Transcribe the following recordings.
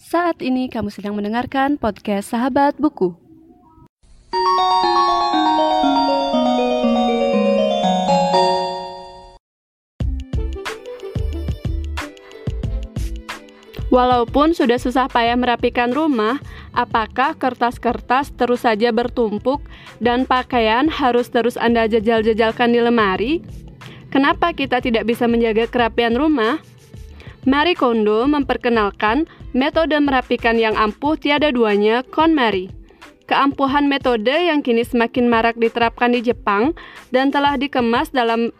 Saat ini kamu sedang mendengarkan podcast Sahabat Buku. Walaupun sudah susah payah merapikan rumah, apakah kertas-kertas terus saja bertumpuk dan pakaian harus terus Anda jajal-jajalkan di lemari? Kenapa kita tidak bisa menjaga kerapian rumah? Marie Kondo memperkenalkan metode merapikan yang ampuh tiada duanya KonMari. Keampuhan metode yang kini semakin marak diterapkan di Jepang dan telah dikemas dalam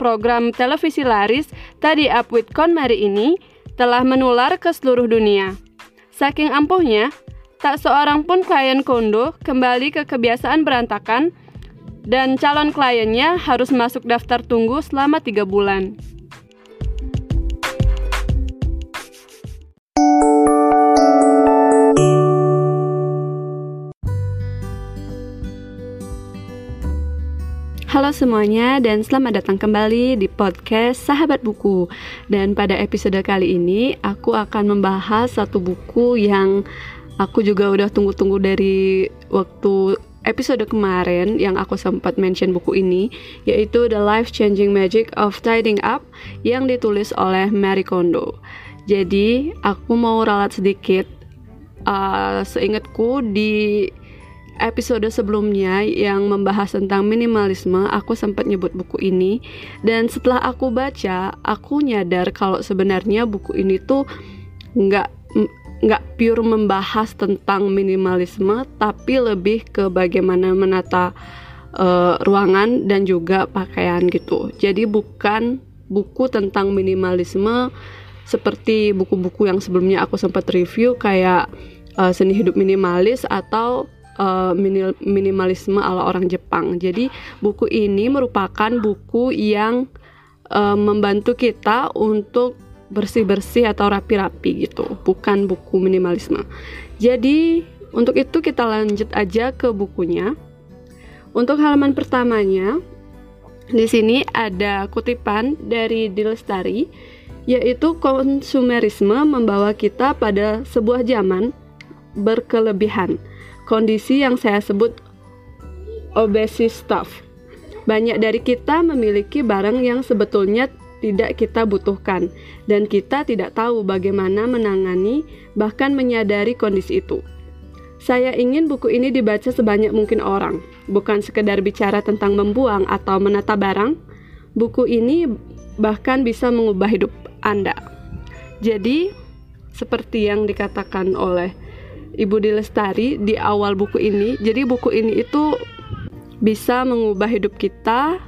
program televisi laris Tadi Up with KonMari ini telah menular ke seluruh dunia. Saking ampuhnya, tak seorang pun klien kondo kembali ke kebiasaan berantakan dan calon kliennya harus masuk daftar tunggu selama tiga bulan. Halo semuanya dan selamat datang kembali di podcast Sahabat Buku. Dan pada episode kali ini aku akan membahas satu buku yang aku juga udah tunggu-tunggu dari waktu episode kemarin yang aku sempat mention buku ini yaitu The Life Changing Magic of Tidying Up yang ditulis oleh Mary Kondo. Jadi aku mau ralat sedikit uh, seingatku di episode sebelumnya yang membahas tentang minimalisme, aku sempat nyebut buku ini dan setelah aku baca, aku nyadar kalau sebenarnya buku ini tuh nggak nggak pure membahas tentang minimalisme, tapi lebih ke bagaimana menata uh, ruangan dan juga pakaian gitu. Jadi bukan buku tentang minimalisme seperti buku-buku yang sebelumnya aku sempat review kayak uh, seni hidup minimalis atau uh, minimalisme ala orang Jepang. Jadi buku ini merupakan buku yang uh, membantu kita untuk bersih-bersih atau rapi-rapi gitu, bukan buku minimalisme. Jadi untuk itu kita lanjut aja ke bukunya. Untuk halaman pertamanya di sini ada kutipan dari Dilestari yaitu konsumerisme membawa kita pada sebuah zaman berkelebihan kondisi yang saya sebut obesis stuff. Banyak dari kita memiliki barang yang sebetulnya tidak kita butuhkan dan kita tidak tahu bagaimana menangani bahkan menyadari kondisi itu. Saya ingin buku ini dibaca sebanyak mungkin orang, bukan sekedar bicara tentang membuang atau menata barang. Buku ini bahkan bisa mengubah hidup Anda. Jadi, seperti yang dikatakan oleh Ibu Dilestari di awal buku ini. Jadi buku ini itu bisa mengubah hidup kita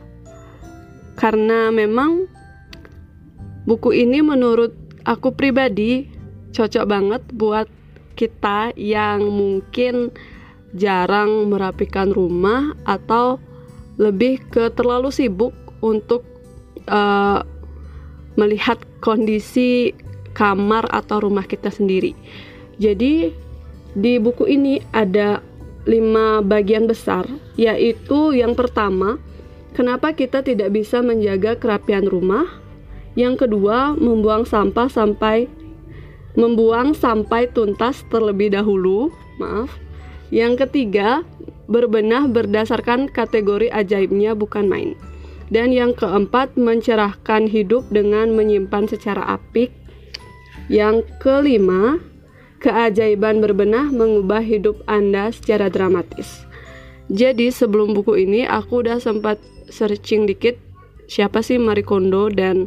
karena memang buku ini menurut aku pribadi cocok banget buat kita yang mungkin jarang merapikan rumah atau lebih ke terlalu sibuk untuk uh, melihat kondisi kamar atau rumah kita sendiri. Jadi di buku ini ada lima bagian besar, yaitu yang pertama, kenapa kita tidak bisa menjaga kerapian rumah. Yang kedua, membuang sampah sampai membuang sampai tuntas terlebih dahulu. Maaf. Yang ketiga, berbenah berdasarkan kategori ajaibnya bukan main. Dan yang keempat, mencerahkan hidup dengan menyimpan secara apik. Yang kelima, keajaiban berbenah mengubah hidup Anda secara dramatis. Jadi sebelum buku ini aku udah sempat searching dikit siapa sih Marie Kondo dan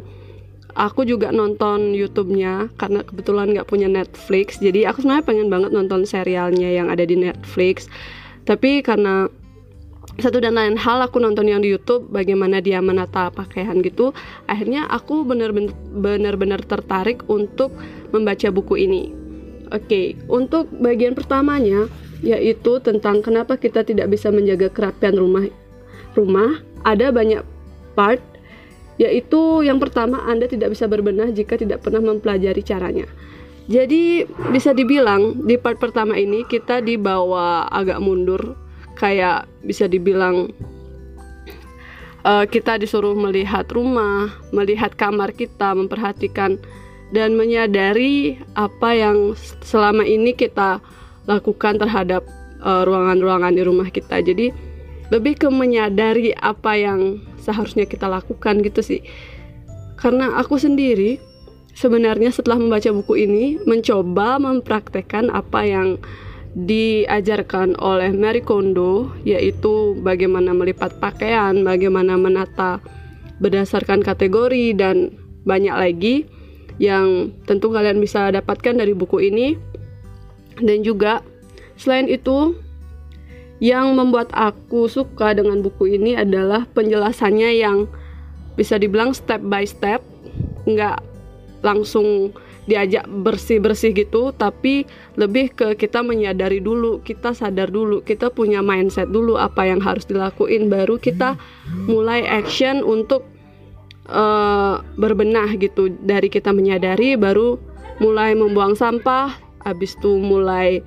aku juga nonton YouTube-nya karena kebetulan nggak punya Netflix. Jadi aku sebenarnya pengen banget nonton serialnya yang ada di Netflix. Tapi karena satu dan lain hal aku nonton yang di YouTube bagaimana dia menata pakaian gitu akhirnya aku benar-benar tertarik untuk membaca buku ini Oke, untuk bagian pertamanya yaitu tentang kenapa kita tidak bisa menjaga kerapian rumah. Rumah ada banyak part yaitu yang pertama Anda tidak bisa berbenah jika tidak pernah mempelajari caranya. Jadi bisa dibilang di part pertama ini kita dibawa agak mundur kayak bisa dibilang uh, kita disuruh melihat rumah, melihat kamar kita, memperhatikan dan menyadari apa yang selama ini kita lakukan terhadap ruangan ruangan-ruangan di rumah kita. Jadi lebih ke menyadari apa yang seharusnya kita lakukan gitu sih. Karena aku sendiri sebenarnya setelah membaca buku ini mencoba mempraktekkan apa yang diajarkan oleh Mary Kondo yaitu bagaimana melipat pakaian, bagaimana menata berdasarkan kategori dan banyak lagi yang tentu kalian bisa dapatkan dari buku ini. Dan juga selain itu yang membuat aku suka dengan buku ini adalah penjelasannya yang bisa dibilang step by step nggak langsung diajak bersih-bersih gitu tapi lebih ke kita menyadari dulu kita sadar dulu kita punya mindset dulu apa yang harus dilakuin baru kita mulai action untuk uh, berbenah gitu. Dari kita menyadari baru mulai membuang sampah habis itu mulai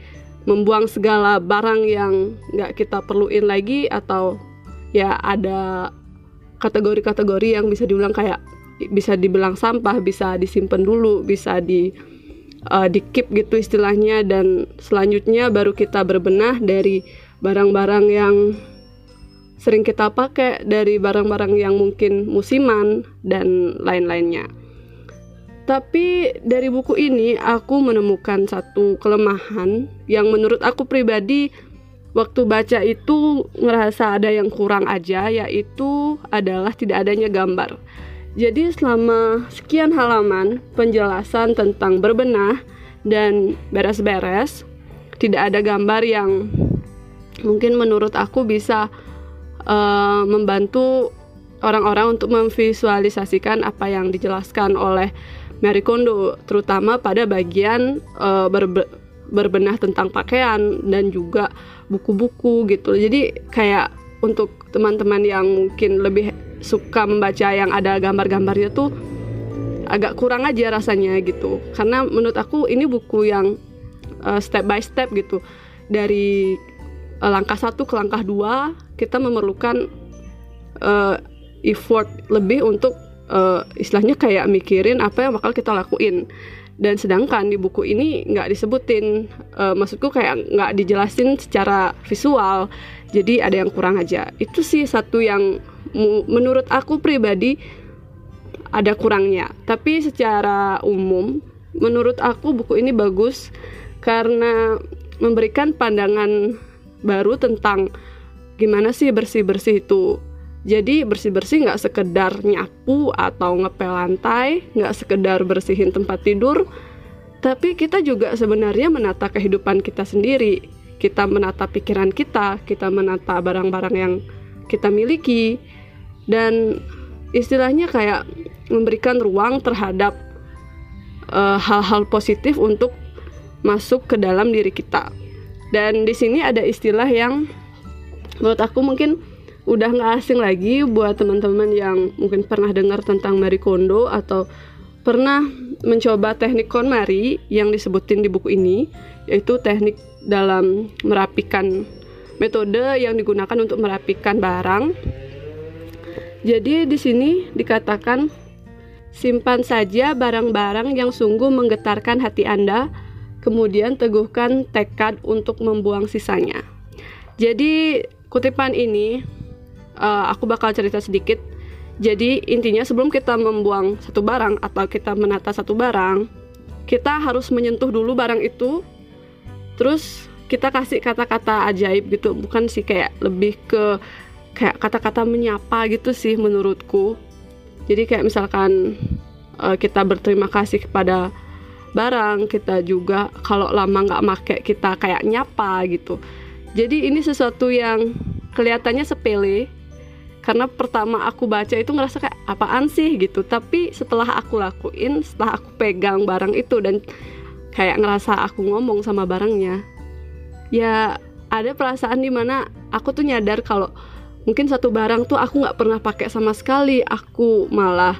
membuang segala barang yang nggak kita perluin lagi atau ya ada kategori-kategori yang bisa diulang kayak bisa dibilang sampah bisa disimpan dulu bisa di uh, di keep gitu istilahnya. Dan selanjutnya baru kita berbenah dari barang-barang yang sering kita pakai dari barang-barang yang mungkin musiman dan lain-lainnya. Tapi dari buku ini aku menemukan satu kelemahan yang menurut aku pribadi waktu baca itu ngerasa ada yang kurang aja yaitu adalah tidak adanya gambar. Jadi selama sekian halaman penjelasan tentang berbenah dan beres-beres, tidak ada gambar yang mungkin menurut aku bisa uh, membantu orang-orang untuk memvisualisasikan apa yang dijelaskan oleh Mary Kondo, terutama pada bagian uh, berbe berbenah tentang pakaian dan juga buku-buku gitu. Jadi kayak untuk teman-teman yang mungkin lebih suka membaca yang ada gambar-gambarnya tuh agak kurang aja rasanya gitu karena menurut aku ini buku yang uh, step by step gitu dari langkah satu ke langkah dua kita memerlukan uh, effort lebih untuk uh, istilahnya kayak mikirin apa yang bakal kita lakuin dan sedangkan di buku ini nggak disebutin uh, maksudku kayak nggak dijelasin secara visual jadi ada yang kurang aja itu sih satu yang menurut aku pribadi ada kurangnya. Tapi secara umum, menurut aku buku ini bagus karena memberikan pandangan baru tentang gimana sih bersih-bersih itu. Jadi bersih-bersih nggak sekedar nyapu atau ngepel lantai, nggak sekedar bersihin tempat tidur, tapi kita juga sebenarnya menata kehidupan kita sendiri. Kita menata pikiran kita, kita menata barang-barang yang kita miliki, dan istilahnya kayak memberikan ruang terhadap eh, hal-hal uh, positif untuk masuk ke dalam diri kita. Dan di sini ada istilah yang menurut aku mungkin udah nggak asing lagi buat teman-teman yang mungkin pernah dengar tentang Marie Kondo atau pernah mencoba teknik KonMari yang disebutin di buku ini, yaitu teknik dalam merapikan metode yang digunakan untuk merapikan barang. Jadi di sini dikatakan simpan saja barang-barang yang sungguh menggetarkan hati Anda, kemudian teguhkan tekad untuk membuang sisanya. Jadi kutipan ini uh, aku bakal cerita sedikit. Jadi intinya sebelum kita membuang satu barang atau kita menata satu barang, kita harus menyentuh dulu barang itu. Terus kita kasih kata-kata ajaib gitu, bukan sih kayak lebih ke kayak kata-kata menyapa gitu sih menurutku jadi kayak misalkan uh, kita berterima kasih kepada barang kita juga kalau lama nggak make kita kayak nyapa gitu. Jadi ini sesuatu yang kelihatannya sepele karena pertama aku baca itu ngerasa kayak apaan sih? gitu. Tapi setelah aku lakuin setelah aku pegang barang itu dan kayak ngerasa aku ngomong sama barangnya ya ada perasaan di mana aku tuh nyadar kalau mungkin satu barang tuh aku nggak pernah pakai sama sekali. Aku malah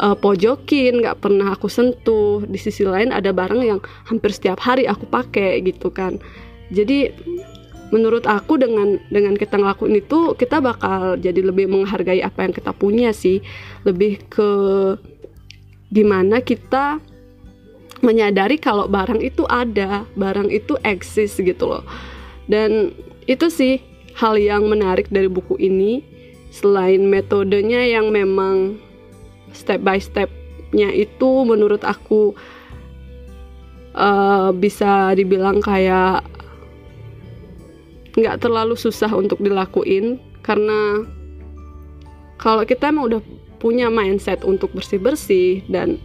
uh, pojokin nggak pernah aku sentuh. Di sisi lain ada barang yang hampir setiap hari aku pakai gitu kan. Jadi menurut aku dengan dengan kita ngelakuin itu kita bakal jadi lebih menghargai apa yang kita punya sih. Lebih ke gimana kita menyadari kalau barang itu ada, barang itu eksis gitu loh. Dan itu sih hal yang menarik dari buku ini. Selain metodenya yang memang step by stepnya itu menurut aku uh, bisa dibilang kayak nggak terlalu susah untuk dilakuin karena kalau kita emang udah punya mindset untuk bersih bersih dan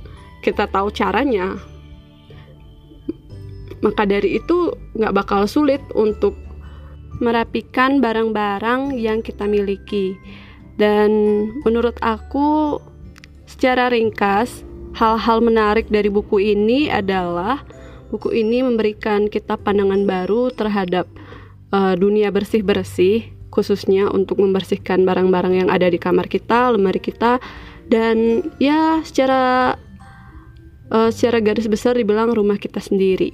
kita tahu caranya maka dari itu nggak bakal sulit untuk merapikan barang-barang yang kita miliki. Dan menurut aku, secara ringkas, hal-hal menarik dari buku ini adalah buku ini memberikan kita pandangan baru terhadap uh, dunia bersih-bersih, khususnya untuk membersihkan barang-barang yang ada di kamar kita, lemari kita, dan ya secara uh, secara garis besar dibilang rumah kita sendiri.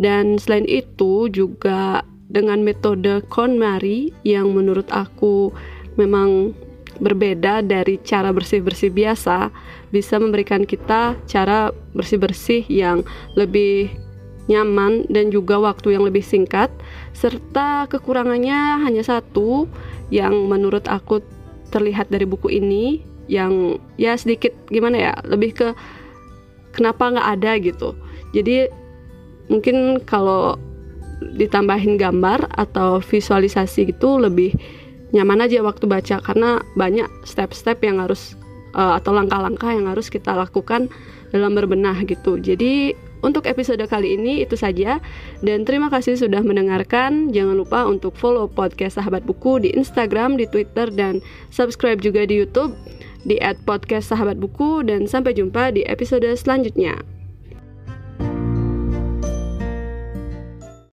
Dan selain itu juga dengan metode KonMari yang menurut aku memang berbeda dari cara bersih-bersih biasa bisa memberikan kita cara bersih-bersih yang lebih nyaman dan juga waktu yang lebih singkat serta kekurangannya hanya satu yang menurut aku terlihat dari buku ini yang ya sedikit gimana ya lebih ke kenapa nggak ada gitu. Jadi mungkin kalau ditambahin gambar atau visualisasi itu lebih nyaman aja waktu baca karena banyak step-step yang harus uh, atau langkah-langkah yang harus kita lakukan dalam berbenah gitu. Jadi untuk episode kali ini itu saja dan terima kasih sudah mendengarkan. Jangan lupa untuk follow podcast Sahabat Buku di Instagram, di Twitter dan subscribe juga di YouTube di @podcast Sahabat Buku dan sampai jumpa di episode selanjutnya.